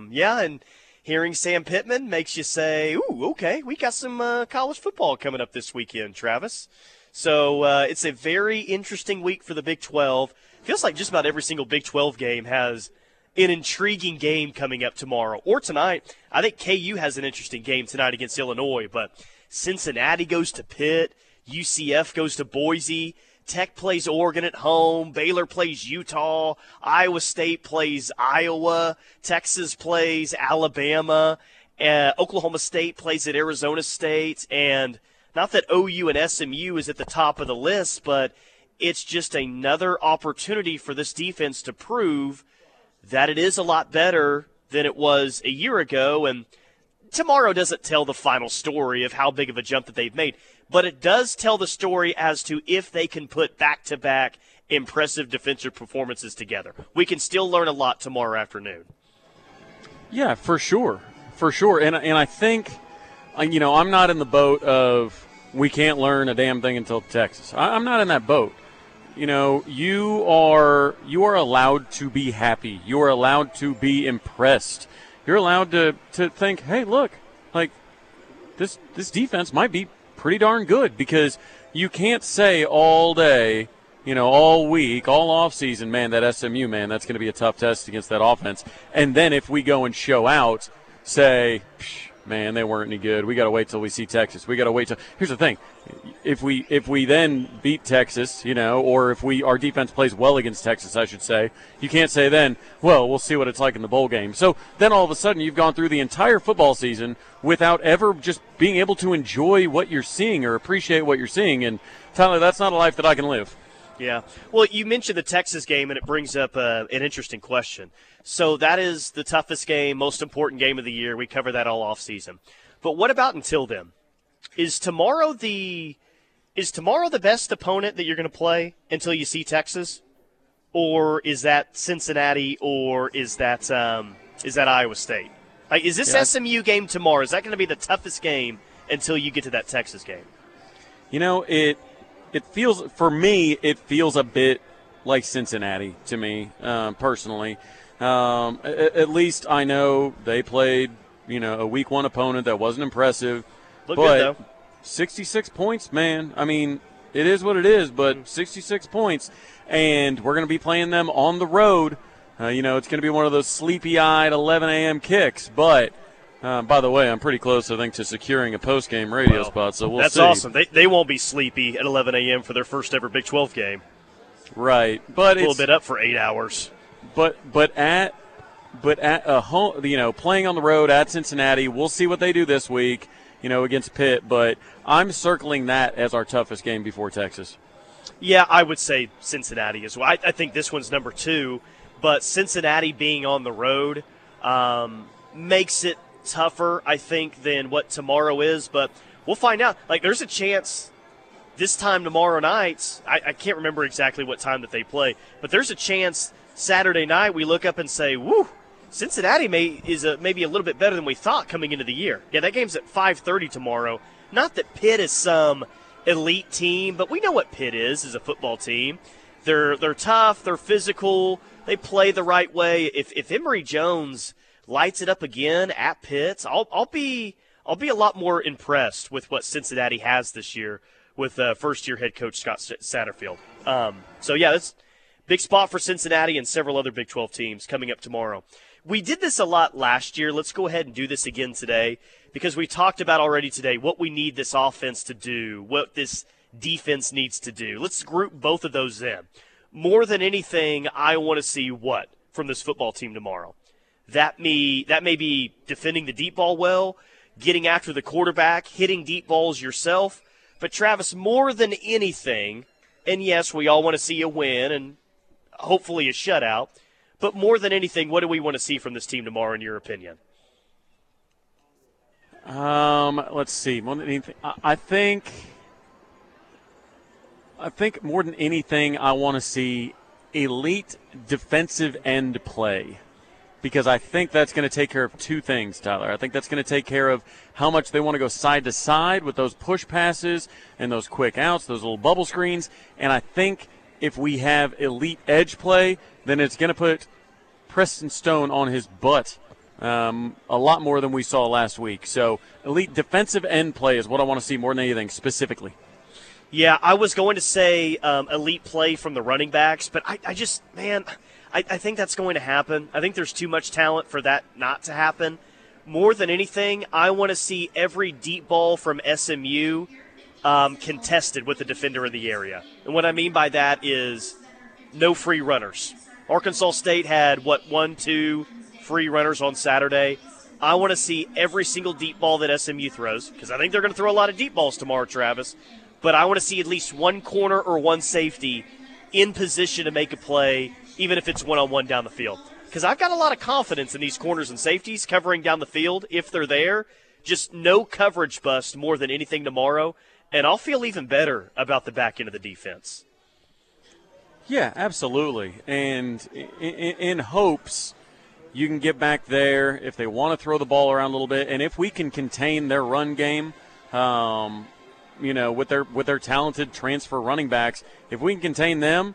Um, yeah, and hearing Sam Pittman makes you say, "Ooh, okay, we got some uh, college football coming up this weekend, Travis." So uh, it's a very interesting week for the Big 12. Feels like just about every single Big 12 game has an intriguing game coming up tomorrow or tonight. I think KU has an interesting game tonight against Illinois, but Cincinnati goes to Pitt, UCF goes to Boise. Tech plays Oregon at home. Baylor plays Utah. Iowa State plays Iowa. Texas plays Alabama. Uh, Oklahoma State plays at Arizona State. And not that OU and SMU is at the top of the list, but it's just another opportunity for this defense to prove that it is a lot better than it was a year ago. And tomorrow doesn't tell the final story of how big of a jump that they've made but it does tell the story as to if they can put back to back impressive defensive performances together. We can still learn a lot tomorrow afternoon. Yeah, for sure. For sure. And, and I think, uh, you know, I'm not in the boat of we can't learn a damn thing until Texas. I, I'm not in that boat. You know, you are you are allowed to be happy. You are allowed to be impressed. You're allowed to, to think, hey, look, like this this defense might be pretty darn good because you can't say all day, you know, all week, all off season, man, that SMU man, that's going to be a tough test against that offense. And then if we go and show out, say, man, they weren't any good. We got to wait till we see Texas. We got to wait till. Here's the thing: if we if we then beat Texas, you know, or if we our defense plays well against Texas, I should say, you can't say then, well, we'll see what it's like in the bowl game. So then all of a sudden you've gone through the entire football season without ever just being able to enjoy what you're seeing or appreciate what you're seeing. And Tyler, that's not a life that I can live. Yeah. Well, you mentioned the Texas game, and it brings up uh, an interesting question. So that is the toughest game, most important game of the year. We cover that all off season. But what about until then? Is tomorrow the is tomorrow the best opponent that you're going to play until you see Texas, or is that Cincinnati, or is that um, is that Iowa State? Like, is this yeah. SMU game tomorrow? Is that going to be the toughest game until you get to that Texas game? You know, it it feels for me it feels a bit like Cincinnati to me uh, personally. Um, at, at, least I know they played you know a week one opponent that wasn't impressive, Look but 66 points, man. I mean, it is what it is, but mm-hmm. 66 points, and we're going to be playing them on the road. Uh, you know, it's going to be one of those sleepy-eyed 11 a.m. kicks, but. Uh, by the way, I'm pretty close, I think, to securing a post-game radio well, spot. So we'll that's see. awesome. They, they won't be sleepy at 11 a.m. for their first ever Big 12 game. Right, but a little bit up for eight hours. But but at but at a home, you know, playing on the road at Cincinnati, we'll see what they do this week you know, against Pitt. But I'm circling that as our toughest game before Texas. Yeah, I would say Cincinnati as well. I, I think this one's number two, but Cincinnati being on the road um, makes it tougher, I think, than what tomorrow is. But we'll find out. Like, there's a chance this time tomorrow night. I, I can't remember exactly what time that they play, but there's a chance Saturday night we look up and say, "Woo." Cincinnati may is a, maybe a little bit better than we thought coming into the year. Yeah, that game's at 5:30 tomorrow. Not that Pitt is some elite team, but we know what Pitt is as a football team. They're they're tough, they're physical, they play the right way. If if Emory Jones lights it up again at Pitt, I'll I'll be I'll be a lot more impressed with what Cincinnati has this year with uh, first year head coach Scott Satterfield. Um, so yeah, that's big spot for Cincinnati and several other Big 12 teams coming up tomorrow. We did this a lot last year. Let's go ahead and do this again today because we talked about already today what we need this offense to do, what this defense needs to do. Let's group both of those in. More than anything, I want to see what from this football team tomorrow. That me that may be defending the deep ball well, getting after the quarterback, hitting deep balls yourself. But Travis, more than anything, and yes, we all want to see a win and hopefully a shutout. But more than anything, what do we want to see from this team tomorrow, in your opinion? Um, let's see. More than anything, I think. I think more than anything, I want to see elite defensive end play because I think that's going to take care of two things, Tyler. I think that's going to take care of how much they want to go side to side with those push passes and those quick outs, those little bubble screens. And I think if we have elite edge play, then it's going to put Preston Stone on his butt Um, a lot more than we saw last week. So, elite defensive end play is what I want to see more than anything specifically. Yeah, I was going to say um, elite play from the running backs, but I, I just, man, I, I think that's going to happen. I think there's too much talent for that not to happen. More than anything, I want to see every deep ball from SMU um, contested with the defender in the area. And what I mean by that is no free runners. Arkansas State had, what, one, two free runners on Saturday. I want to see every single deep ball that SMU throws because I think they're going to throw a lot of deep balls tomorrow, Travis. But I want to see at least one corner or one safety in position to make a play, even if it's one on one down the field. Because I've got a lot of confidence in these corners and safeties covering down the field if they're there. Just no coverage bust more than anything tomorrow. And I'll feel even better about the back end of the defense. Yeah, absolutely. And in, hopes you can get back there if they want to throw the ball around a little bit, and if we can contain their run game, um, you know, with their with their talented transfer running backs, if we can contain them,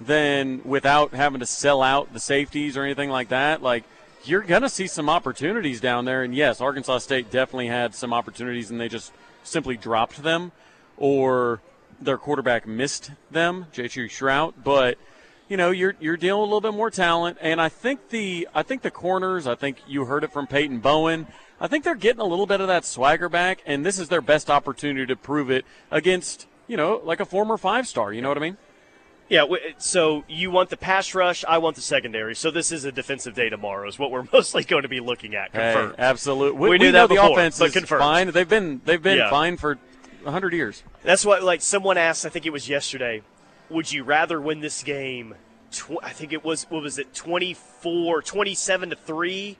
then without having to sell out the safeties or anything like that, like you're gonna see some opportunities down there. And yes, Arkansas State definitely had some opportunities, and they just simply dropped them, or their quarterback missed them, J.T. Shrout. But you know, you're you're dealing with a little bit more talent, and I think the I think the corners. I think you heard it from Peyton Bowen. I think they're getting a little bit of that swagger back, and this is their best opportunity to prove it against you know like a former five star. You know what I mean? Yeah, so you want the pass rush, I want the secondary. So this is a defensive day tomorrow is what we're mostly going to be looking at. Confirmed. Hey, absolutely. We, we, knew know that the before, offense is confirmed. fine. They've been they've been yeah. fine for hundred years. That's what like someone asked. I think it was yesterday. Would you rather win this game? Tw- I think it was what was it 24, 27 to three,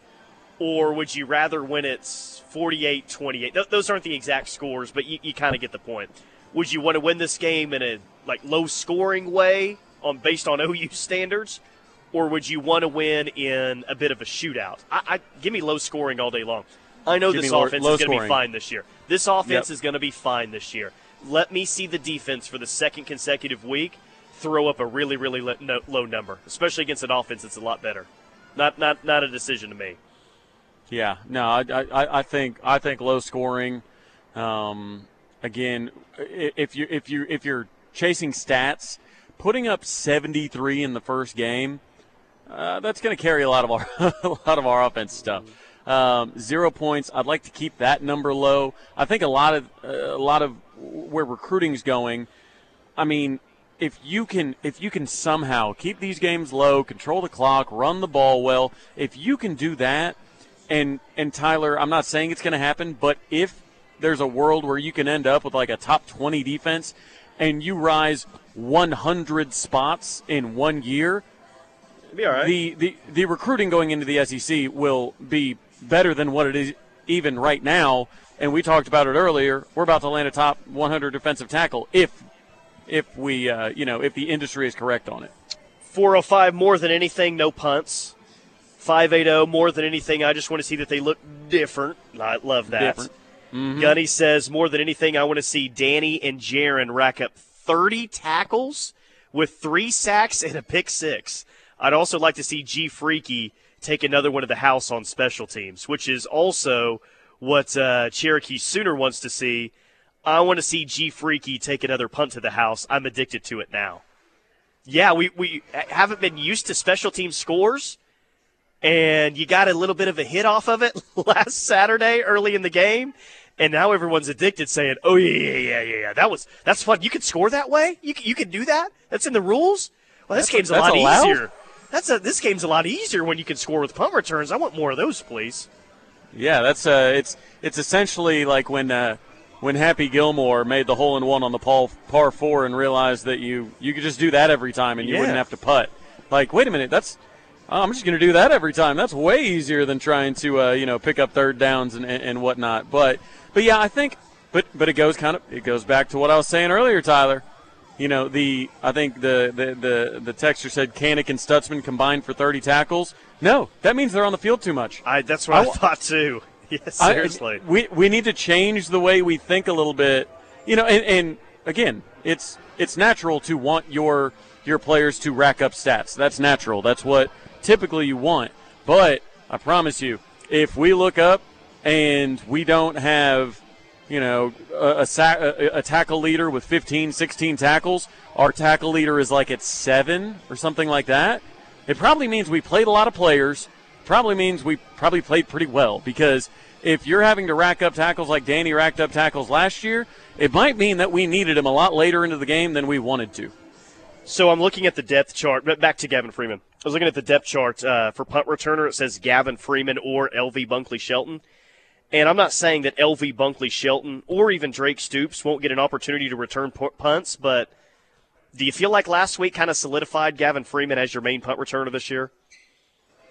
or would you rather win it 48-28? Th- those aren't the exact scores, but you, you kind of get the point. Would you want to win this game in a like low scoring way on based on OU standards, or would you want to win in a bit of a shootout? I, I give me low scoring all day long. I know give this offense low, low is going to be fine this year. This offense yep. is going to be fine this year. Let me see the defense for the second consecutive week throw up a really really low number, especially against an offense that's a lot better. Not not not a decision to me. Yeah, no, I, I, I think I think low scoring. Um, again, if you if you if you're chasing stats, putting up 73 in the first game, uh, that's going to carry a lot of our a lot of our offense stuff. Um, zero points. I'd like to keep that number low. I think a lot of uh, a lot of where recruiting's going. I mean, if you can if you can somehow keep these games low, control the clock, run the ball well, if you can do that, and and Tyler, I'm not saying it's going to happen, but if there's a world where you can end up with like a top 20 defense and you rise 100 spots in one year, be all right. The, the the recruiting going into the SEC will be better than what it is even right now. And we talked about it earlier. We're about to land a top 100 defensive tackle if if we uh, you know if the industry is correct on it. 405 more than anything, no punts. 580 more than anything. I just want to see that they look different. I love that. Different. Mm-hmm. Gunny says more than anything, I want to see Danny and Jaren rack up 30 tackles with three sacks and a pick six. I'd also like to see G Freaky take another one of the house on special teams, which is also what uh, Cherokee Sooner wants to see. I want to see G Freaky take another punt to the house. I'm addicted to it now. Yeah, we, we haven't been used to special team scores, and you got a little bit of a hit off of it last Saturday early in the game and now everyone's addicted, saying, "Oh yeah, yeah, yeah, yeah, yeah. That was that's fun. You can score that way. You you can do that. That's in the rules. Well, this that's game's a, a lot allowed? easier. That's a this game's a lot easier when you can score with punt returns. I want more of those, please. Yeah, that's uh, it's it's essentially like when uh, when Happy Gilmore made the hole in one on the par, par four and realized that you you could just do that every time and you yeah. wouldn't have to putt. Like, wait a minute, that's oh, I'm just going to do that every time. That's way easier than trying to uh, you know pick up third downs and, and, and whatnot. But but yeah, I think, but but it goes kind of it goes back to what I was saying earlier, Tyler. You know, the I think the the the, the texter said Kanak and Stutsman combined for 30 tackles. No, that means they're on the field too much. I, that's what I, I thought too. Yes, seriously. I, we we need to change the way we think a little bit. You know, and, and again, it's it's natural to want your your players to rack up stats. That's natural. That's what typically you want. But I promise you, if we look up and we don't have, you know, a, a, a tackle leader with 15, 16 tackles, our tackle leader is like at seven or something like that. It probably means we played a lot of players. Probably means we probably played pretty well because if you're having to rack up tackles like Danny racked up tackles last year, it might mean that we needed him a lot later into the game than we wanted to. So I'm looking at the depth chart. But back to Gavin Freeman. I was looking at the depth chart uh, for punt returner. It says Gavin Freeman or LV Bunkley Shelton. And I'm not saying that LV Bunkley Shelton or even Drake Stoops won't get an opportunity to return punts, but do you feel like last week kind of solidified Gavin Freeman as your main punt returner this year?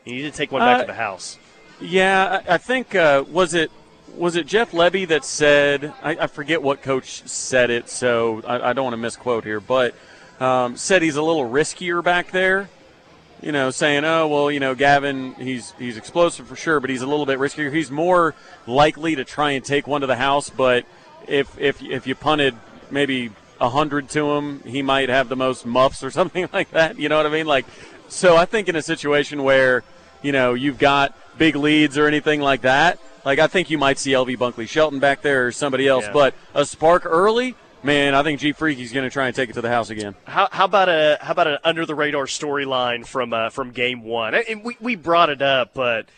You need to take one back uh, to the house. Yeah, I, I think uh, was it was it Jeff Lebby that said I, I forget what coach said it, so I, I don't want to misquote here, but um, said he's a little riskier back there. You know, saying, "Oh, well, you know, Gavin, he's he's explosive for sure, but he's a little bit riskier. He's more likely to try and take one to the house, but if if if you punted maybe a hundred to him, he might have the most muffs or something like that. You know what I mean? Like, so I think in a situation where you know you've got big leads or anything like that, like I think you might see LV Bunkley Shelton back there or somebody else, yeah. but a spark early Man, I think G Freaky's going to try and take it to the house again. How, how about a how about an under the radar storyline from uh, from game one? And we we brought it up, but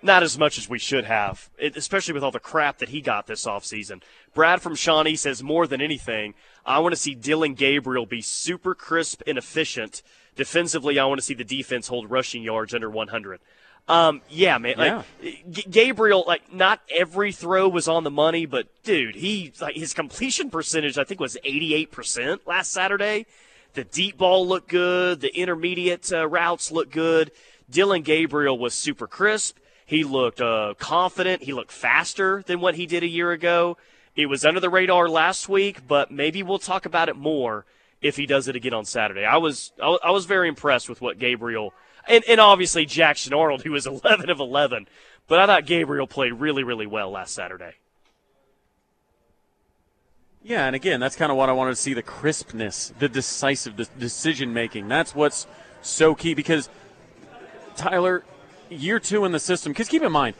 not as much as we should have, it, especially with all the crap that he got this offseason. Brad from Shawnee says more than anything, I want to see Dillon Gabriel be super crisp and efficient. Defensively, I want to see the defense hold rushing yards under 100. Um, yeah, man. Like yeah. G- Gabriel, like not every throw was on the money, but dude, he like his completion percentage I think was 88% last Saturday. The deep ball looked good. The intermediate uh, routes looked good. Dillon Gabriel was super crisp. He looked uh, confident. He looked faster than what he did a year ago. It was under the radar last week, but maybe we'll talk about it more if he does it again on Saturday. I was I was very impressed with what Gabriel and, and obviously Jackson Arnold, who was 11 of 11. But I thought Gabriel played really, really well last Saturday. Yeah, and again, that's kind of what I wanted to see the crispness, the decisive the decision making. That's what's so key because, Tyler, year two in the system, because keep in mind,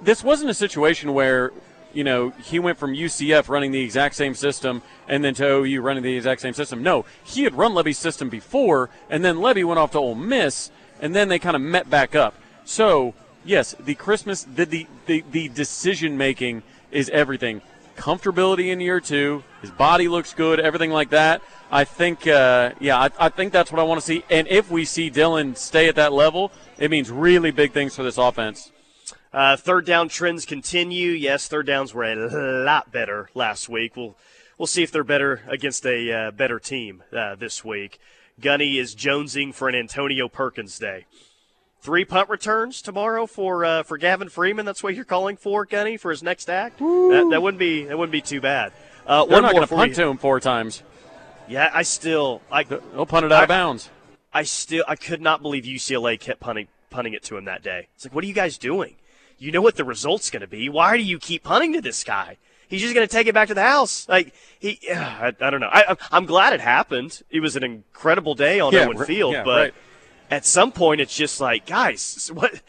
this wasn't a situation where, you know, he went from UCF running the exact same system and then to OU running the exact same system. No, he had run Lebby's system before, and then Levy went off to Ole Miss and then they kind of met back up. So yes, the Christmas, the the the, the decision making is everything. Comfortability in year two, his body looks good, everything like that. I think, uh, yeah, I, I think that's what I want to see. And if we see Dillon stay at that level, it means really big things for this offense. Uh, third down trends continue. Yes, third downs were a lot better last week. We'll we'll see if they're better against a uh, better team uh, this week. Gunny is jonesing for an Antonio Perkins day. Three punt returns tomorrow for uh, for Gavin Freeman. That's what you're calling for, Gunny, for his next act. That, that, wouldn't be that wouldn't be too bad. Uh, They're not going to punt you. to him four times. Yeah, I still I they'll punt it out I, of bounds. I still I could not believe UCLA kept punting punting it to him that day. It's like, what are you guys doing? You know what the result's going to be. Why do you keep punting to this guy? He's just going to take it back to the house. Like he, I, I don't know. I, am glad it happened. It was an incredible day on yeah, Owen Field, yeah, but. Right. At some point, it's just like, guys, what?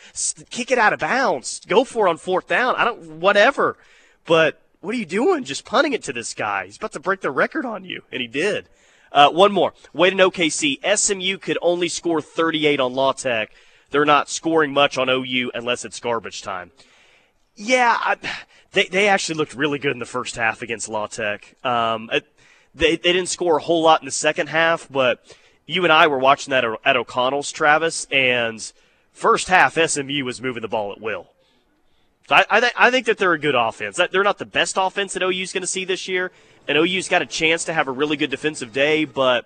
Kick it out of bounds. Go for it on fourth down. I don't, whatever. But what are you doing? Just punting it to this guy. He's about to break the record on you, and he did. Uh, one more. Wait in OKC. SMU could only score 38 on La Tech. They're not scoring much on OU unless it's garbage time. Yeah, I, they they actually looked really good in the first half against La Tech. Um, they they didn't score a whole lot in the second half, but you and I were watching that at O'Connell's, Travis, and first half SMU was moving the ball at will. So I I, th- I think that they're a good offense. They're not the best offense that OU's going to see this year, and OU's got a chance to have a really good defensive day, but.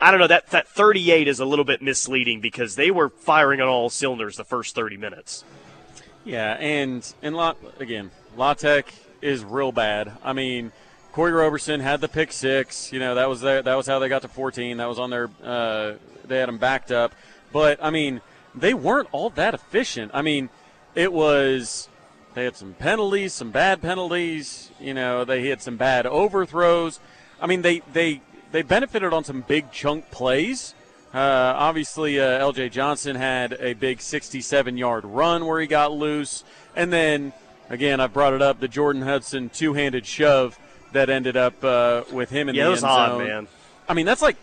I don't know that that 38 is a little bit misleading because they were firing on all cylinders the first 30 minutes. Yeah, and and lot again, La is real bad. I mean, Corey Roberson had the pick six. You know that was their, that was how they got to 14. That was on their uh, they had them backed up. But I mean, they weren't all that efficient. I mean, it was they had some penalties, some bad penalties. You know, they had some bad overthrows. I mean, they they they benefited on some big chunk plays. Uh, obviously, uh, L.J. Johnson had a big 67 yard run where he got loose. And then again, I brought it up the Jordan Hudson two-handed shove that ended up uh, with him in yeah, the it was end odd, zone. man. I mean, that's like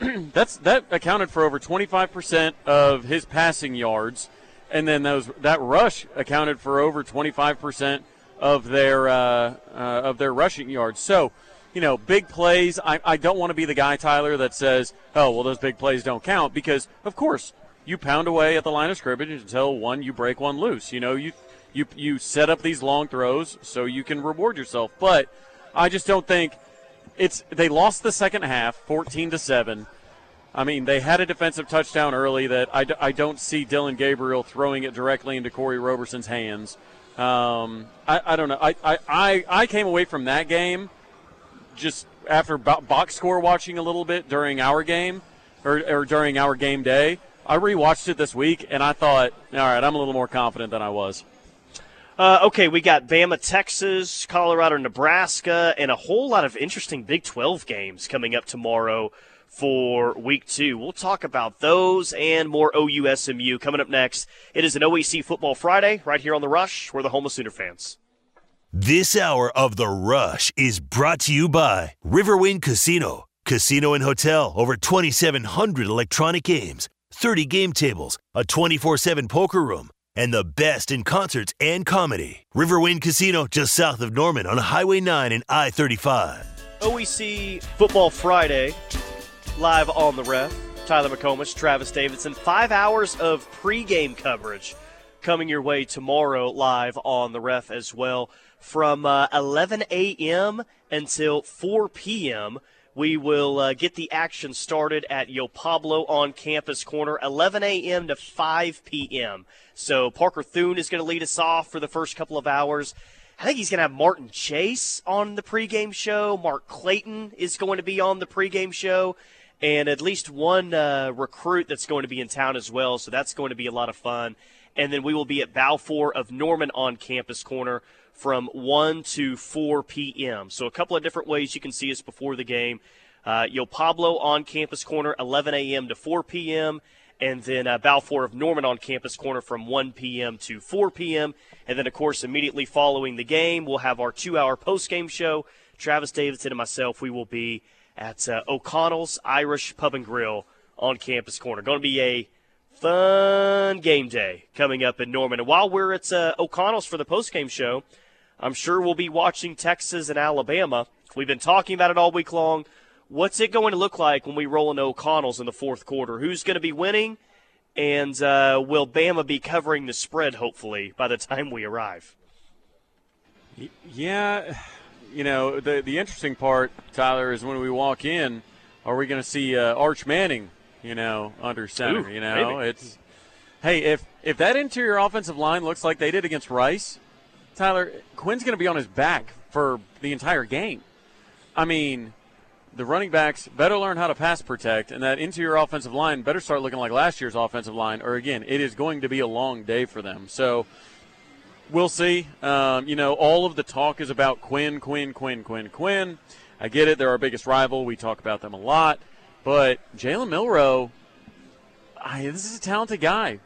that's that accounted for over 25% of his passing yards, and then those that rush accounted for over 25% of their uh, uh, of their rushing yards. So, you know, big plays. I, I don't want to be the guy Tyler that says, "Oh, well, those big plays don't count," because of course you pound away at the line of scrimmage until one you break one loose. You know, you you you set up these long throws so you can reward yourself, but I just don't think it's they lost the second half 14 to 7 i mean they had a defensive touchdown early that I, d- I don't see dillon gabriel throwing it directly into corey roberson's hands. Um, I, I don't know. I, I, I, came away from that game just after bo- box score watching a little bit during our game or, or during our game day. I rewatched it this week and i thought all right i'm a little more confident than i was Uh, okay, we got Bama, Texas, Colorado, Nebraska, and a whole lot of interesting Big 12 games coming up tomorrow for week two. We'll talk about those and more OUSMU coming up next. It is an OEC Football Friday right here on The Rush. We're the home of Sooner fans. This hour of The Rush is brought to you by Riverwind Casino. Casino and hotel, over 2,700 electronic games, 30 game tables, a 24 7 poker room, and the best in concerts and comedy. Riverwind Casino, just south of Norman on Highway 9 and I 35. OEC Football Friday, live on the ref. Tyler McComas, Travis Davidson. Five hours of pregame coverage coming your way tomorrow, live on the ref as well. From uh, 11 a.m. until 4 p.m., we will uh, get the action started at Yo Pablo on Campus Corner, 11 a.m. to 5 p.m. So Parker Thune is going to lead us off for the first couple of hours. I think he's going to have Martin Chase on the pregame show. Mark Clayton is going to be on the pregame show. And at least one uh, recruit that's going to be in town as well. So that's going to be a lot of fun. And then we will be at Balfour of Norman on Campus Corner from 1 to 4 p.m. So a couple of different ways you can see us before the game. Uh, Yo Pablo on Campus Corner, 11 a.m. to 4 p.m and then uh, Balfour of Norman on Campus Corner from 1 p.m. to 4 p.m. And then, of course, immediately following the game, we'll have our two-hour post-game show. Travis Davidson and myself, we will be at uh, O'Connell's Irish Pub and Grill on Campus Corner. Going to be a fun game day coming up in Norman. And while we're at uh, O'Connell's for the post-game show, I'm sure we'll be watching Texas and Alabama. We've been talking about it all week long. What's it going to look like when we roll into O'Connell's in the fourth quarter? Who's going to be winning? And uh, will Bama be covering the spread, hopefully, by the time we arrive? Yeah, you know the the interesting part, Tyler, is when we walk in, are we going to see uh, Arch Manning, you know, under center? Ooh, you know, maybe. it's hey if if that interior offensive line looks like they did against Rice, Tyler Quinn's going to be on his back for the entire game. I mean, the running backs better learn how to pass protect, and that interior offensive line better start looking like last year's offensive line, or again, it is going to be a long day for them. So we'll see. Um, you know, all of the talk is about Quinn, Quinn, Quinn, Quinn, Quinn. I get it; they're our biggest rival. We talk about them a lot, but Jalen Milroe, I, this is a talented guy.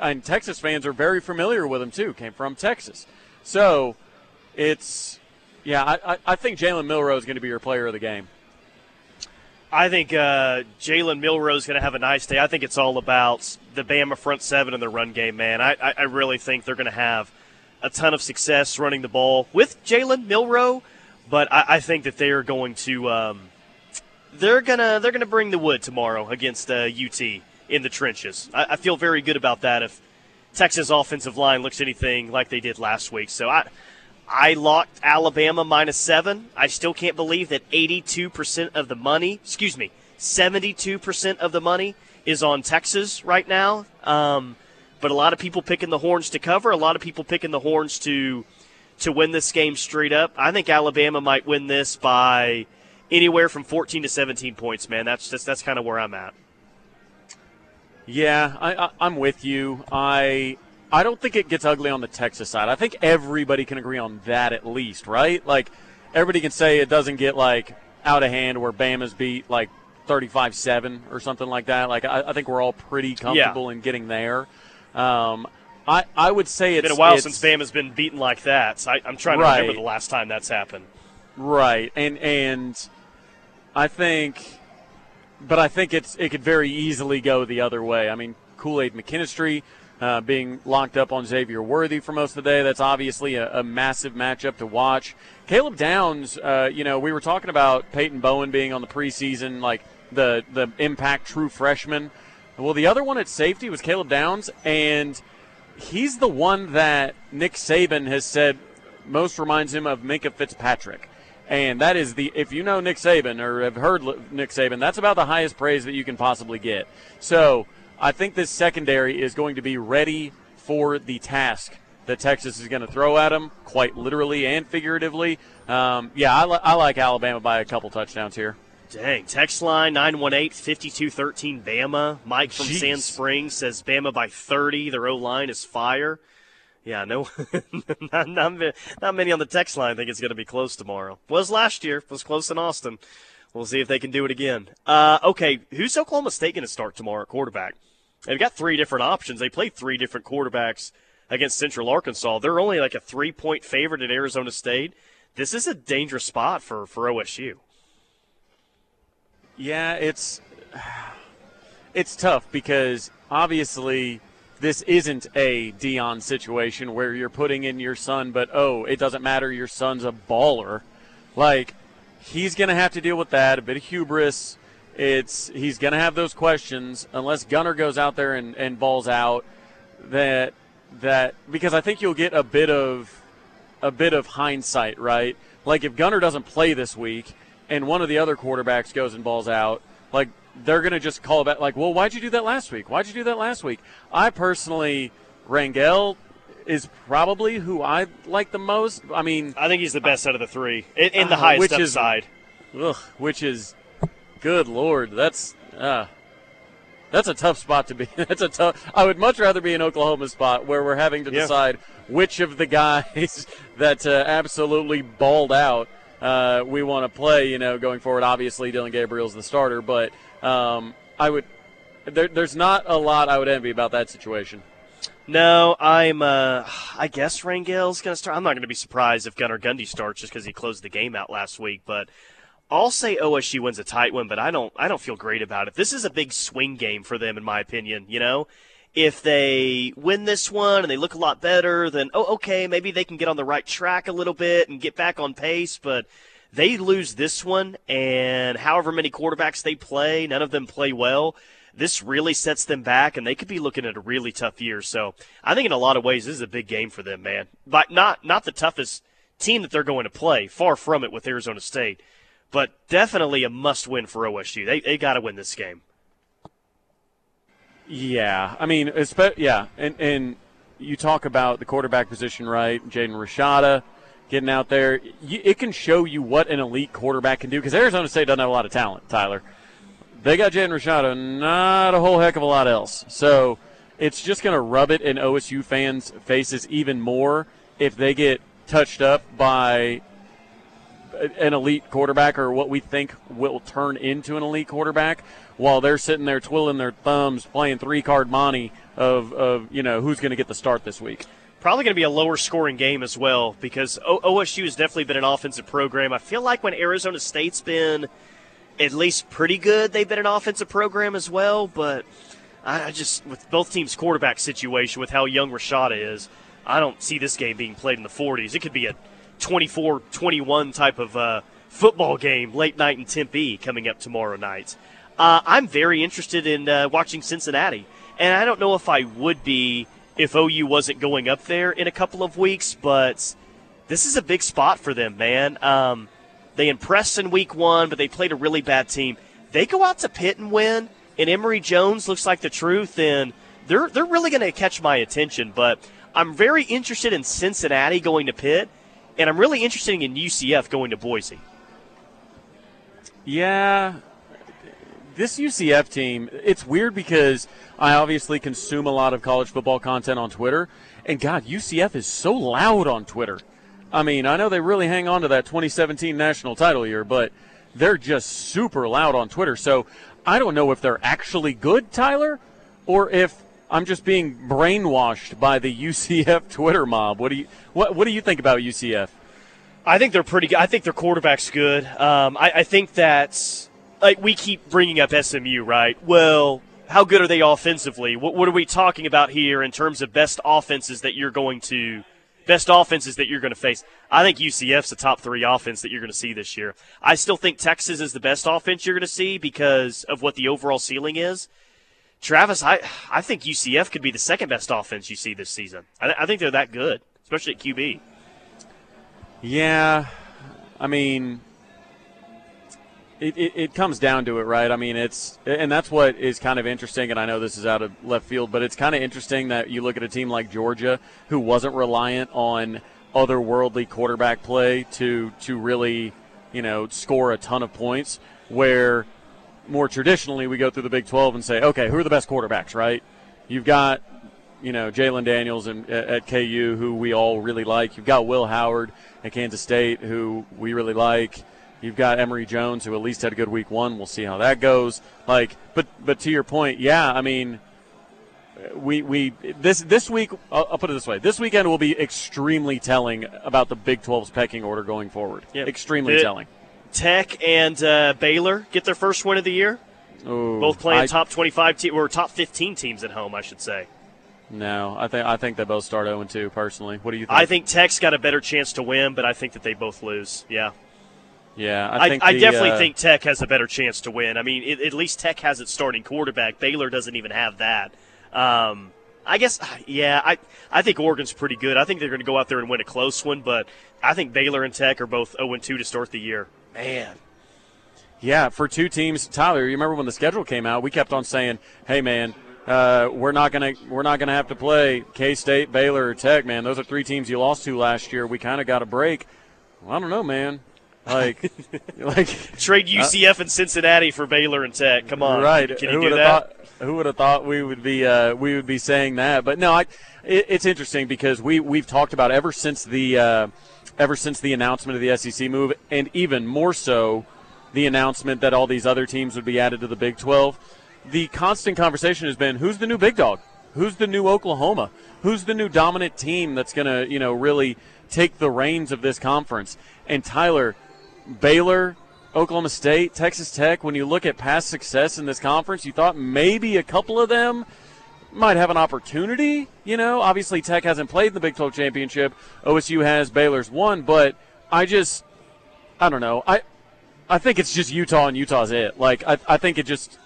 And Texas fans are very familiar with him too. Came from Texas, so it's yeah. I, I, think Jalen Milroe is going to be your player of the game. I think uh, Jalen Milroe is going to have a nice day. I think it's all about the Bama front seven and the run game, man. I, I, I really think they're going to have a ton of success running the ball with Jalen Milroe, but I, I think that they are going to um, they're gonna they're gonna bring the wood tomorrow against uh, UT in the trenches. I, I feel very good about that. If Texas offensive line looks anything like they did last week, so I. I locked Alabama minus seven. I still can't believe that 82% of the money, excuse me, 72% of the money is on Texas right now. Um, but a lot of people picking the horns to cover. A lot of people picking the horns to to win this game straight up. I think Alabama might win this by anywhere from 14 to 17 points. Man, that's just that's kind of where I'm at. Yeah, I, I, I'm with you. I I don't think it gets ugly on the Texas side. I think everybody can agree on that at least, right? Like everybody can say it doesn't get like out of hand where Bama's beat like 35-7 or something like that. Like I, I think we're all pretty comfortable in getting there. Um, I, I would say it's been a while since Bama's been beaten like that. So I, am trying to Right. remember the last time that's happened. Right, and and I think, but I think it's it could very easily go the other way. I mean, Kool Aid McKinstry uh, being locked up on Xavier Worthy for most of the day. That's obviously a, a massive matchup to watch. Caleb Downs, uh, you know, we were talking about Peyton Bowen being on the preseason, like the the impact true freshman. Well, the other one at safety was Caleb Downs, and he's the one that Nick Saban has said most reminds him of Minkah Fitzpatrick. And that is the, if you know Nick Saban or have heard Nick Saban, that's about the highest praise that you can possibly get. So I think this secondary is going to be ready for the task that Texas is going to throw at them, quite literally and figuratively. Um, yeah, I, li- I like Alabama by a couple touchdowns here. Dang. Text line 918 5213 Bama. Mike from Jeez. Sand Springs says Bama by 30. Their O line is fire. Yeah, no, not, not, not many on the text line think it's going to be close tomorrow. Was last year, was close in Austin. We'll see if they can do it again. Uh, okay, who's Oklahoma State going to start tomorrow at quarterback? They've got three different options. They played three different quarterbacks against Central Arkansas. They're only like a three point favorite at Arizona State. This is a dangerous spot for, for OSU. Yeah, it's it's tough because obviously this isn't a Deion situation where you're putting in your son, but oh, it doesn't matter. Your son's a baller. Like he's going to have to deal with that. A bit of hubris. It's he's going to have those questions unless Gunnar goes out there and, and balls out. That that because I think you'll get a bit of a bit of hindsight, right? Like if Gunnar doesn't play this week and one of the other quarterbacks goes and balls out, like they're going to just call back, like, well, why'd you do that last week? Why'd you do that last week? I personally, Rangel is probably who I like the most. I mean, I think he's the best out of the three, in, in the Uh, highest which is- upside. ugh, which is, good lord, that's uh, that's a tough spot to be. that's a tough. I would much rather be in Oklahoma spot where we're having to Yeah. decide which of the guys that uh, absolutely balled out uh, we want to play. You know, going forward. Obviously, Dillon Gabriel's the starter, but um, I would. There, there's not a lot I would envy about that situation. No, I'm. Uh, I guess Rangel's going to start. I'm not going to be surprised if Gunnar Gundy starts just because he closed the game out last week. But I'll say OSU wins a tight one. But I don't. I don't feel great about it. This is a big swing game for them, in my opinion. You know, if they win this one and they look a lot better, then oh, okay, maybe they can get on the right track a little bit and get back on pace. But they lose this one, and however many quarterbacks they play, none of them play well this really sets them back, and they could be looking at a really tough year. So I think in a lot of ways this is a big game for them, man. But not not the toughest team that they're going to play. Far from it with Arizona State, but definitely a must-win for OSU. They they got to win this game. Yeah, I mean, yeah, and and you talk about the quarterback position, right? Jaden Rashada getting out there, y- it can show you what an elite quarterback can do because Arizona State doesn't have a lot of talent. Tyler, they got Jaden Rashada, not a whole heck of a lot else. So it's just going to rub it in OSU fans' faces even more if they get touched up by an elite quarterback or what we think will turn into an elite quarterback while they're sitting there twiddling their thumbs playing three card monty of, of you know who's going to get the start this week Probably going to be a lower scoring game as well because o- OSU has definitely been an offensive program. I feel like when Arizona State's been at least pretty good, they've been an offensive program as well. But I just, with both teams' quarterback situation, with how young Rashada is, I don't see this game being played in the 40s. It could be a 24 21 type of uh, football game late night in Tempe coming up tomorrow night. Uh, I'm very interested in uh, watching Cincinnati, and I don't know if I would be if OU wasn't going up there in a couple of weeks, but this is a big spot for them, man. Um, they impressed in week one, but they played a really bad team. They go out to Pitt and win, and Emory Jones looks like the truth, then they're they're really going to catch my attention. But I'm very interested in Cincinnati going to Pitt, and I'm really interested in UCF going to Boise. yeah this UCF team it's weird because I obviously consume a lot of college football content on Twitter and god UCF is so loud on Twitter I mean I know they really hang on to that 2017 national title year but they're just super loud on Twitter so I don't know if they're actually good Tyler or if I'm just being brainwashed by the UCF Twitter mob. What do you what What do you think about UCF? I think they're pretty good. I think their quarterback's good. Um, I, I think that's like we keep bringing up SMU, right? Well, how good are they offensively? What, what are we talking about here in terms of best offenses that you're going to best offenses that you're going to face? I think UCF's the top three offense that you're going to see this year. I still think Texas is the best offense you're going to see because of what the overall ceiling is. Travis, I I think UCF could be the second best offense you see this season. I, I think they're that good, especially at QB. Yeah, I mean, it, it, it, comes down to it, right? I mean, it's and that's what is kind of interesting. And I know this is out of left field, but it's kind of interesting that you look at a team like Georgia who wasn't reliant on otherworldly quarterback play to to really, you know, score a ton of points. Where more traditionally we go through the Big 12 and say, okay, who are the best quarterbacks, right? You've got, you know, Jalon Daniels in, at KU, who we all really like. You've got Will Howard at Kansas State, who we really like. You've got Emory Jones, who at least had a good week one. We'll see how that goes. Like, but but to your point, yeah, I mean, we we this this week I'll, I'll put it this way: this weekend will be extremely telling about the Big 12's pecking order going forward. Yep. Extremely it, telling. Tech and uh, Baylor get their first win of the year. Ooh, both playing I, top 25 te- or top 15 teams at home, I should say. No, I think I think they both start 0 2 personally. What do you think? I think Tech's got a better chance to win, but I think that they both lose. Yeah. Yeah, I, I, I definitely uh, think Tech has a better chance to win. I mean, it, at least Tech has its starting quarterback. Baylor doesn't even have that. Um, I guess, yeah, I I think Oregon's pretty good. I think they're going to go out there and win a close one, but I think Baylor and Tech are both 0 2 to start the year. Man. Yeah, for two teams, Tyler. You remember when the schedule came out? We kept on saying, "Hey, man, uh, we're not gonna we're not gonna have to play K State, Baylor, or Tech. Man, those are three teams you lost to last year. We kind of got a break. Well, I don't know, man. Like, like trade UCF uh, and Cincinnati for Baylor and Tech. Come on, right? Can who would have thought? Who would have thought we would be uh, we would be saying that? But no, I, it, it's interesting because we we've talked about ever since the uh, ever since the announcement of the SEC move, and even more so the announcement that all these other teams would be added to the Big 12. The constant conversation has been who's the new big dog? Who's the new Oklahoma? Who's the new dominant team that's going to, you know, really take the reins of this conference? And Tyler, Baylor, Oklahoma State, Texas Tech, when you look at past success in this conference, you thought maybe a couple of them might have an opportunity. You know, obviously Tech hasn't played in the Big 12 championship. OSU has, Baylor's won, but I just, I don't know. I, I think it's just Utah and Utah's it. Like I, I think it just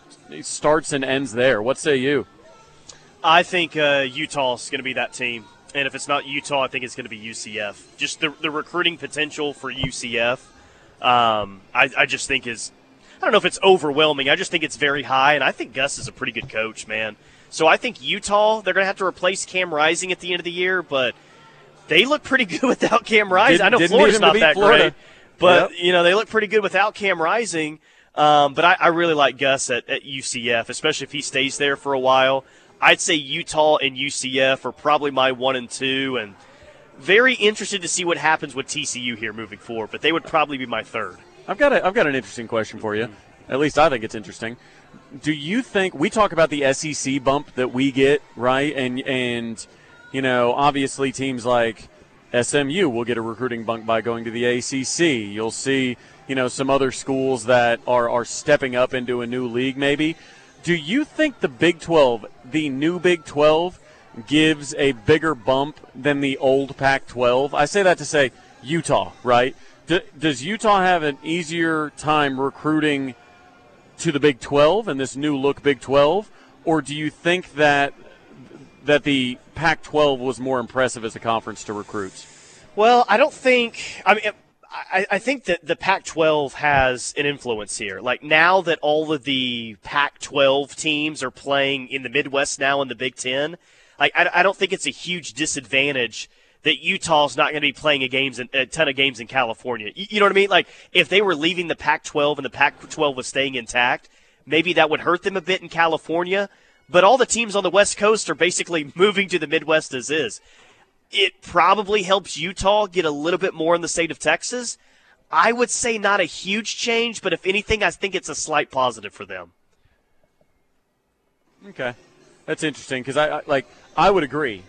starts and ends there. What say you? I think uh, Utah's going to be that team, and if it's not Utah, I think it's going to be UCF. Just the the recruiting potential for UCF, um, I, I just think is. I don't know if it's overwhelming. I just think it's very high, and I think Gus is a pretty good coach, man. So I think Utah, they're going to have to replace Cam Rising at the end of the year, but they look pretty good without Cam Rising. Did, I know Florida's not that Florida. great, but yep. you know they look pretty good without Cam Rising. Um, but I, I, really like Gus at, at UCF, especially if he stays there for a while. I'd say Utah and UCF are probably my one and two, and very interested to see what happens with TCU here moving forward. But they would probably be my third. I've got a, I've got an interesting question for you. At least I think it's interesting do you think we talk about the SEC bump that we get, right? And and you know, obviously teams like SMU will get a recruiting bump by going to the ACC. You'll see, you know, some other schools that are are stepping up into a new league maybe. Do you think the Big 12, the new Big 12 gives a bigger bump than the old Pac 12? I say that to say Utah, right? does Utah have an easier time recruiting to the Big 12 and this new look Big 12, or do you think that that the Pac-12 was more impressive as a conference to recruits? Well, I don't think. I mean. I, I think that the Pac 12 has an influence here. Like now that all of the Pac 12 teams are playing in the Midwest now in the Big Ten, like I, I don't think it's a huge disadvantage that Utah's not going to be playing a games in, a ton of games in California. You, you know what I mean? Like if they were leaving the Pac-12 and the Pac-12 was staying intact, maybe that would hurt them a bit in California. But all the teams on the West Coast are basically moving to the Midwest as is. It probably helps Utah get a little bit more in the state of Texas. I would say not a huge change, but if anything, I think it's a slight positive for them. Okay. That's interesting because I, I like I would agree.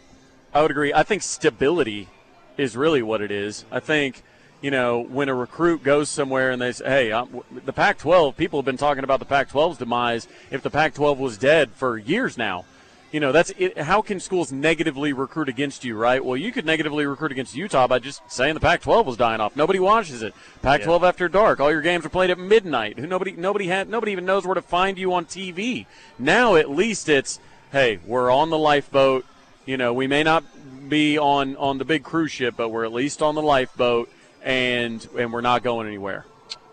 I would agree. I think stability is really what it is. I think you know when a recruit goes somewhere and they say, "Hey, I'm, the Pac-12," people have been talking about the Pac-12's demise. If the Pac-12 was dead for years now, you know that's it. How can schools negatively recruit against you, right? Well, you could negatively recruit against Utah by just saying the Pac-12 was dying off. Nobody watches it. Pac-12 yeah. after dark. All your games are played at midnight. Nobody, nobody had, nobody even knows where to find you on TV. Now, at least it's, hey, we're on the lifeboat. You know, we may not be on on the big cruise ship, but we're at least on the lifeboat, and and we're not going anywhere.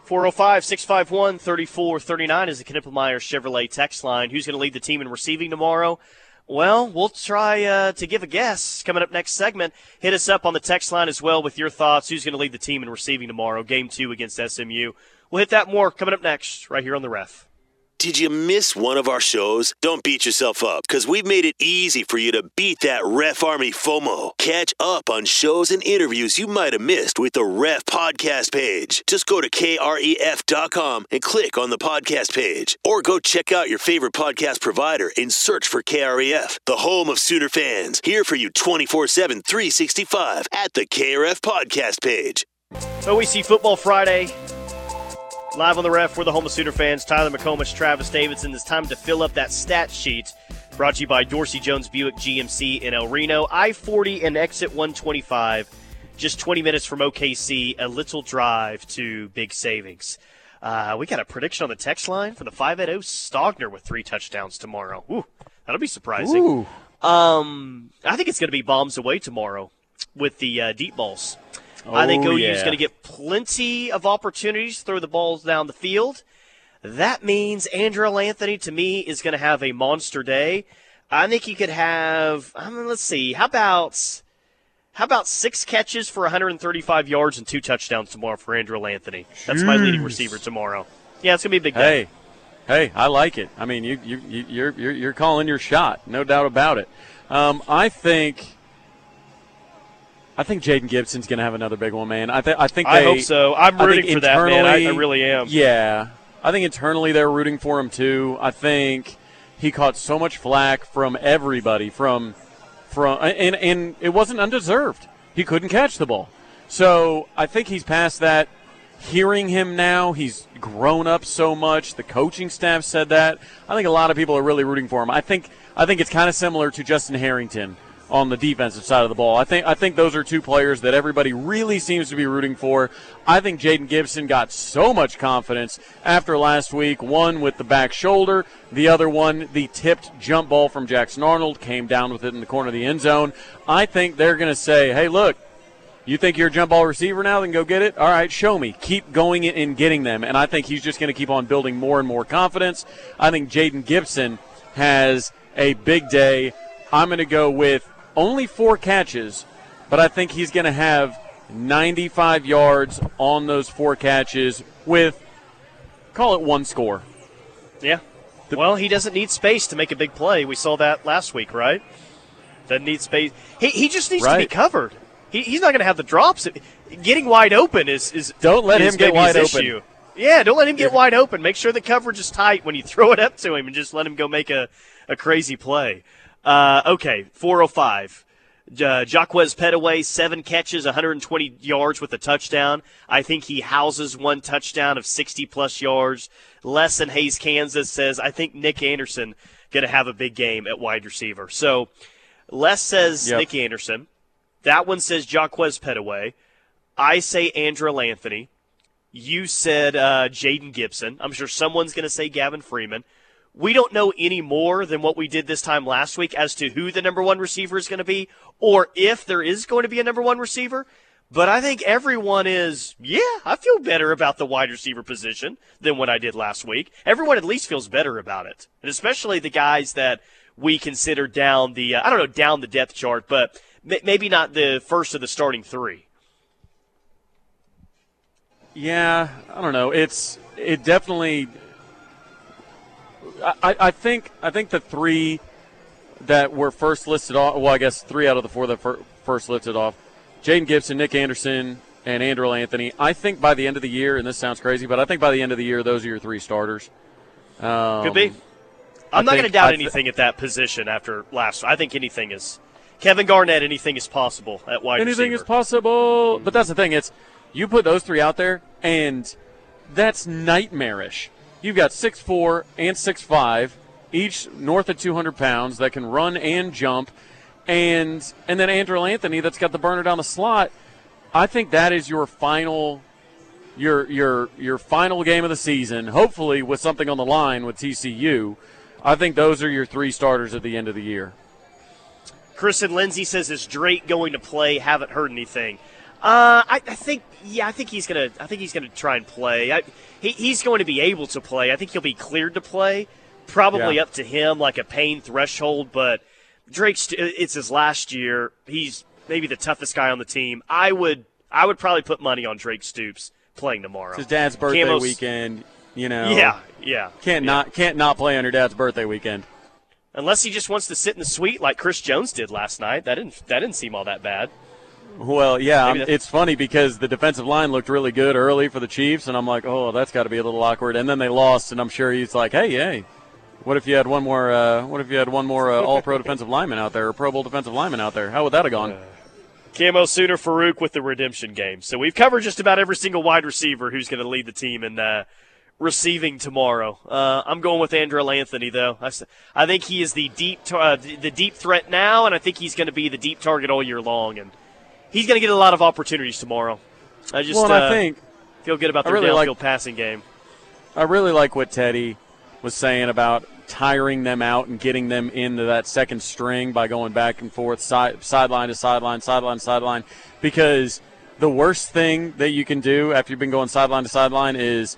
405 651 3439 is the Knippelmeyer Chevrolet text line. Who's going to lead the team in receiving tomorrow? Well, we'll try uh, to give a guess coming up next segment. Hit us up on the text line as well with your thoughts. Who's going to lead the team in receiving tomorrow? Game two against SMU. We'll hit that more coming up next, right here on the ref. Did you miss one of our shows? Don't beat yourself up because we've made it easy for you to beat that Ref Army FOMO. Catch up on shows and interviews you might have missed with the Ref podcast page. Just go to kref.com and click on the podcast page. Or go check out your favorite podcast provider and search for KREF, the home of Sooner fans. Here for you 24 7, 365 at the KRF podcast page. OEC Football Friday Live on the ref for the home of Sooner fans, Tyler McComas, Travis Davidson. It's time to fill up that stat sheet. Brought to you by Dorsey Jones Buick GMC in El Reno. I 40 and exit 125. Just 20 minutes from OKC, a little drive to big savings. Uh, we got a prediction on the text line for the 580 Stogner with three touchdowns tomorrow. Ooh, that'll be surprising. Ooh. Um, I think it's going to be bombs away tomorrow with the uh, deep balls. Oh, I think OU yeah. is going to get plenty of opportunities to throw the balls down the field. That means Andrel Anthony, to me, is going to have a monster day. I think he could have. I mean, let's see. How about how about six catches for 135 yards and two touchdowns tomorrow for Andrel Anthony? That's my leading receiver tomorrow. Yeah, it's gonna be a big day. Hey, hey, I like it. I mean, you you you- you're you're, you're calling your shot, no doubt about it. Um, I think. I think Jayden Gibson's going to have another big one, man. I, th- I think I hope so. I'm rooting for that, man. I, I really am. Yeah, I think internally they're rooting for him too. I think he caught so much flack from everybody, from from, and and it wasn't undeserved. He couldn't catch the ball, so I think he's past that. Hearing him now, he's grown up so much. The coaching staff said that. I think a lot of people are really rooting for him. I think I think it's kind of similar to Justin Harrington on the defensive side of the ball. I think I think those are two players that everybody really seems to be rooting for. I think Jayden Gibson got so much confidence after last week. One with the back shoulder, the other one the tipped jump ball from Jackson Arnold came down with it in the corner of the end zone. I think they're going to say, "Hey, look, you think you're a jump ball receiver now? Then go get it. All right, show me. Keep going and getting them. And I think he's just going to keep on building more and more confidence. I think Jayden Gibson has a big day. I'm going to go with only four catches, but I think he's going to have 95 yards on those four catches with, call it one score. Yeah. well, he doesn't need space to make a big play. We saw that last week, right? Doesn't need space. He, he just needs to be covered. He, he's not going to have the drops. Getting wide open is is Don't let is him get wide open. issue. Yeah, don't let him get wide open. Make sure the coverage is tight when you throw it up to him, and just let him go make a, a crazy play. Uh, okay, 405. Uh, Jaquaize Pettaway, seven catches, 120 yards with a touchdown. I think he houses one touchdown of 60 plus yards. Less than Hays, Kansas says, I think Nic Anderson going to have a big game at wide receiver. So Les says Yep. Nic Anderson. That one says Jaquaize Pettaway. I say Andrel Anthony. You said uh, Jayden Gibson. I'm sure someone's going to say Gavin Freeman. We don't know any more than what we did this time last week as to who the number one receiver is going to be or if there is going to be a number one receiver. But I think everyone is, yeah, I feel better about the wide receiver position than what I did last week. Everyone at least feels better about it. And especially the guys that we consider down the, uh, I don't know, down the depth chart, but m- maybe not the first of the starting three. Yeah, I don't know. It's it definitely. I, I- think I think the three that were first listed off. Well, I guess three out of the four that fir- first listed off: Jayden Gibson, Nic Anderson, and Andrel Anthony. I think by the end of the year, and this sounds crazy, but I think by the end of the year, those are your three starters. Um, Could be. I'm I not going to doubt th- anything at that position after last. I think anything is Kevin Garnett. Anything is possible at wide Anything receiver. is possible. But that's the thing. It's you put those three out there, and that's nightmarish. You've got six four and six five, each north of 200 pounds that can run and jump, and and then Andrel Anthony that's got the burner down the slot. I think that is your final. Your your your final game of the season, hopefully with something on the line with TCU. I think those are your three starters at the end of the year. Chris and Lindsay says, "Is Drake going to play?" Haven't heard anything. Uh, I, I think, yeah, I think he's gonna. I think he's gonna try and play. I, he, he's going to be able to play. I think he'll be cleared to play. Probably Yeah. up to him, like a pain threshold. But Drake's. It's his last year. He's maybe the toughest guy on the team. I would. I would probably put money on Drake Stoops playing tomorrow. It's his dad's birthday Camos- weekend. You know, Yeah, yeah. can't yeah. not can't not play on your dad's birthday weekend. Unless he just wants to sit in the suite like Chris Jones did last night. That didn't. That didn't seem all that bad. Well, yeah, it's funny because the defensive line looked really good early for the Chiefs, and I'm like, oh, that's got to be a little awkward. And then they lost, and I'm sure he's like, hey, hey, what if you had one more? Uh, what if you had one more uh, All-Pro defensive lineman out there, or Pro Bowl defensive lineman out there? How would that have gone? Camo Sooner Farooq with the redemption game. So we've covered just about every single wide receiver who's going to lead the team in uh, receiving tomorrow. Uh, I'm going with Andrel Anthony though. I think he is the deep tar- uh, the deep threat now, and I think he's going to be the deep target all year long, and he's going to get a lot of opportunities tomorrow. I just well, uh, I think feel good about I their really downfield like- passing game. I really like what Teddy was saying about tiring them out and getting them into that second string by going back and forth, side, sideline to sideline, sideline to sideline. Because the worst thing that you can do after you've been going sideline to sideline is,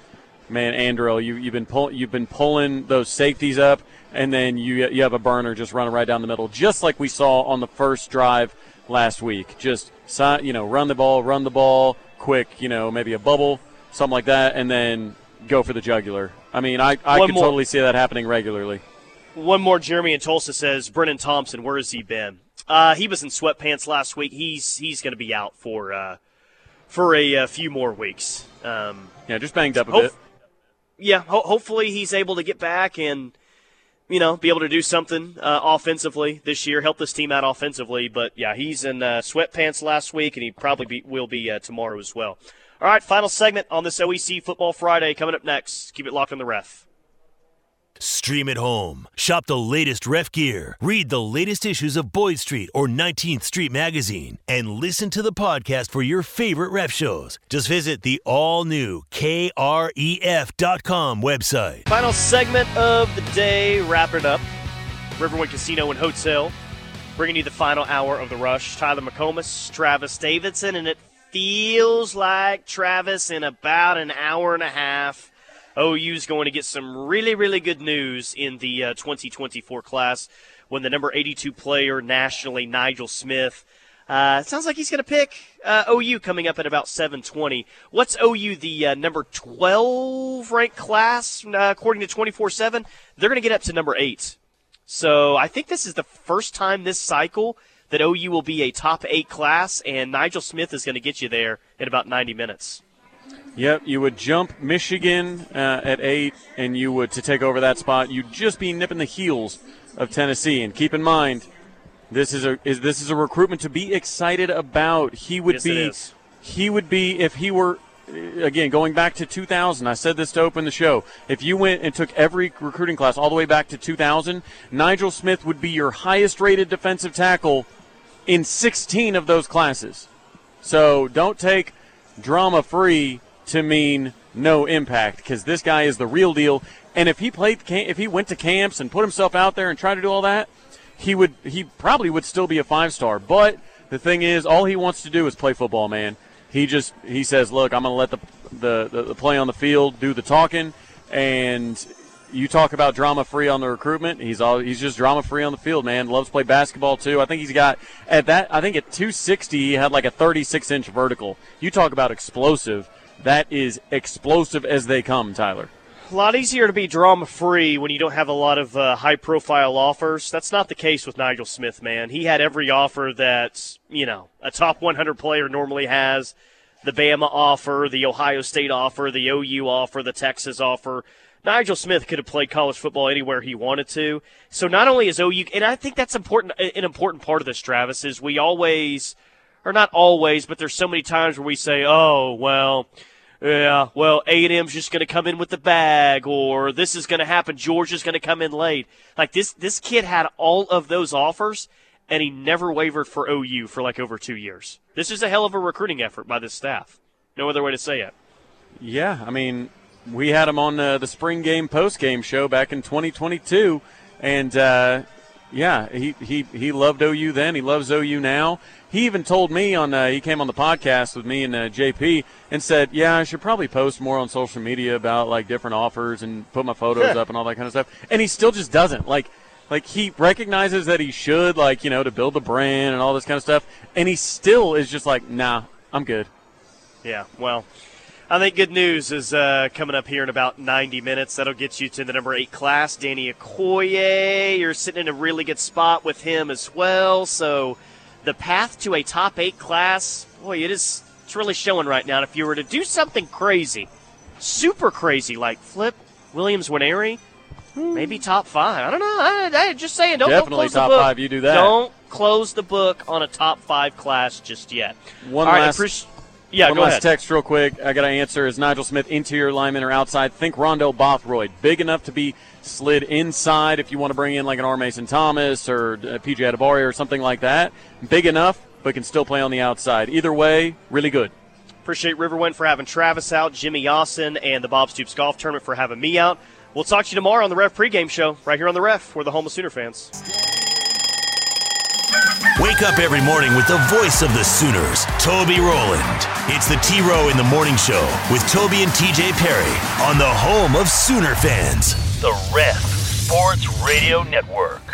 man, Andrew, you, you've been pull, you've been pulling those safeties up, and then you you have a burner just running right down the middle, just like we saw on the first drive last week. Just you know, run the ball, run the ball, quick, you know, maybe a bubble, something like that, and then go for the jugular. I mean, I, I One could more- totally see that happening regularly. One more, Jeremy in Tulsa says, Brenen Thompson, where has he been? Uh, he was in sweatpants last week. He's he's going to be out for uh, for a, uh few more weeks. Um, Yeah, just banged up a Hope- bit. yeah, ho- hopefully he's able to get back and you know be able to do something uh, offensively this year, help this team out offensively. But yeah, he's in uh, sweatpants last week, and he probably be, will be uh, tomorrow as well. All right, final segment on this OEC Football Friday coming up next. Keep it locked on the ref. Stream at home. Shop the latest ref gear. Read the latest issues of Boyd Street or 19th Street Magazine. And listen to the podcast for your favorite ref shows. Just visit the all new KREF.com website. Final segment of the day, wrap it up. Riverwind Casino and Hotel, bringing you the final hour of the rush. Tyler McComas, Travis Davidson, and it feels like Travis in about an hour and a half. OU's going to get some really, really good news in the uh, 2024 class when the number 82 player nationally, Nigel Smith, uh, sounds like he's going to pick uh, OU coming up at about 720. What's OU, the uh, number 12 ranked class, uh, according to 24 7? They're going to get up to number 8. So I think this is the first time this cycle that OU will be a top 8 class, and Nigel Smith is going to get you there in about 90 minutes. Yep, you would jump Michigan uh, at eight, and you would to take over that spot. You'd just be nipping the heels of Tennessee. And keep in mind, this is a is this is a recruitment to be excited about. He would Yes, be he would be if he were again going back to 2000. I said this to open the show. If you went and took every recruiting class all the way back to 2000, Nigel Smith would be your highest rated defensive tackle in 16 of those classes. So don't take drama free to mean no impact because this guy is the real deal. And if he played, if he went to camps and put himself out there and tried to do all that, he would, he probably would still be a five star. But the thing is, all he wants to do is play football, man. He just, he says, look, I'm going to let the, the, the, the play on the field do the talking. And you talk about drama free on the recruitment. He's all he's just drama free on the field, man. Loves to play basketball too. I think he's got at that. I think at 260 he had like a 36 inch vertical. You talk about explosive. That is explosive as they come, Tyler. A lot easier to be drama free when you don't have a lot of uh, high profile offers. That's not the case with Nigel Smith, man. He had every offer that, you know, a top 100 player normally has the Bama offer, the Ohio State offer, the OU offer, the Texas offer. Nigel Smith could have played college football anywhere he wanted to. So not only is OU, and I think that's important, an important part of this, Travis, is we always, or not always, but there's so many times where we say, oh, well, yeah, well, A&M's just going to come in with the bag, or this is going to happen. Georgia's going to come in late. Like this, this kid had all of those offers, and he never wavered for OU for like over two years. This is a hell of a recruiting effort by this staff. No other way to say it. Yeah, I mean, we had him on uh, the spring game post game show back in 2022, and uh, yeah, he, he he loved OU then. He loves OU now. He even told me on uh, he came on the podcast with me and uh, JP and said, "Yeah, I should probably post more on social media about like different offers and put my photos up and all that kind of stuff." And he still just doesn't like. Like he recognizes that he should, like you know, to build the brand and all this kind of stuff, and he still is just like, "Nah, I'm good." Yeah, well, I think good news is uh, coming up here in about 90 minutes. That'll get you to the number eight class, Danny Okoye. You're sitting in a really good spot with him as well. So the path to a top eight class, boy, it is it's really showing right now. And if you were to do something crazy, super crazy, like flip Williams Nwaneri, maybe top five. I don't know. I, I just saying, don't, Definitely don't close top the book. five. You do that. Don't close the book on a top five class just yet. One All right, last- appreci- yeah, One go last ahead. text, real quick. I got to answer. Is Nigel Smith interior lineman or outside? Think Rondell Bothroyd. Big enough to be slid inside if you want to bring in like an R. Mason Thomas or uh, PJ Adebari or something like that. Big enough, but can still play on the outside. Either way, really good. Appreciate Riverwind for having Travis out, Jimmie Austin, and the Bob Stoops Golf Tournament for having me out. We'll talk to you tomorrow on the Ref pregame show, right here on the Ref. We're the home of Sooner fans. Wake up every morning with the voice of the Sooners, Toby Rowland. It's the T Row in the Morning Show with Toby and TJ Perry on the home of Sooner fans, the Ref Sports Radio Network.